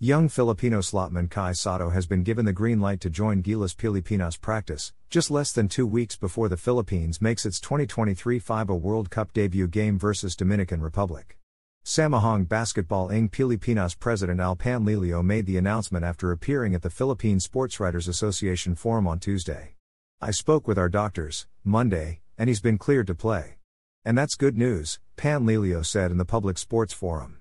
Young Filipino slotman Kai Sotto has been given the green light to join Gilas Pilipinas practice, just less than two weeks before the Philippines makes its 2023 FIBA World Cup debut game versus Dominican Republic. Samahang Basketbol Ng Pilipinas president Al Panlilio made the announcement after appearing at the Philippine Sportswriters Association forum on Tuesday. I spoke with our doctors, Monday, and he's been cleared to play. And that's good news, Panlilio said in the public sports forum.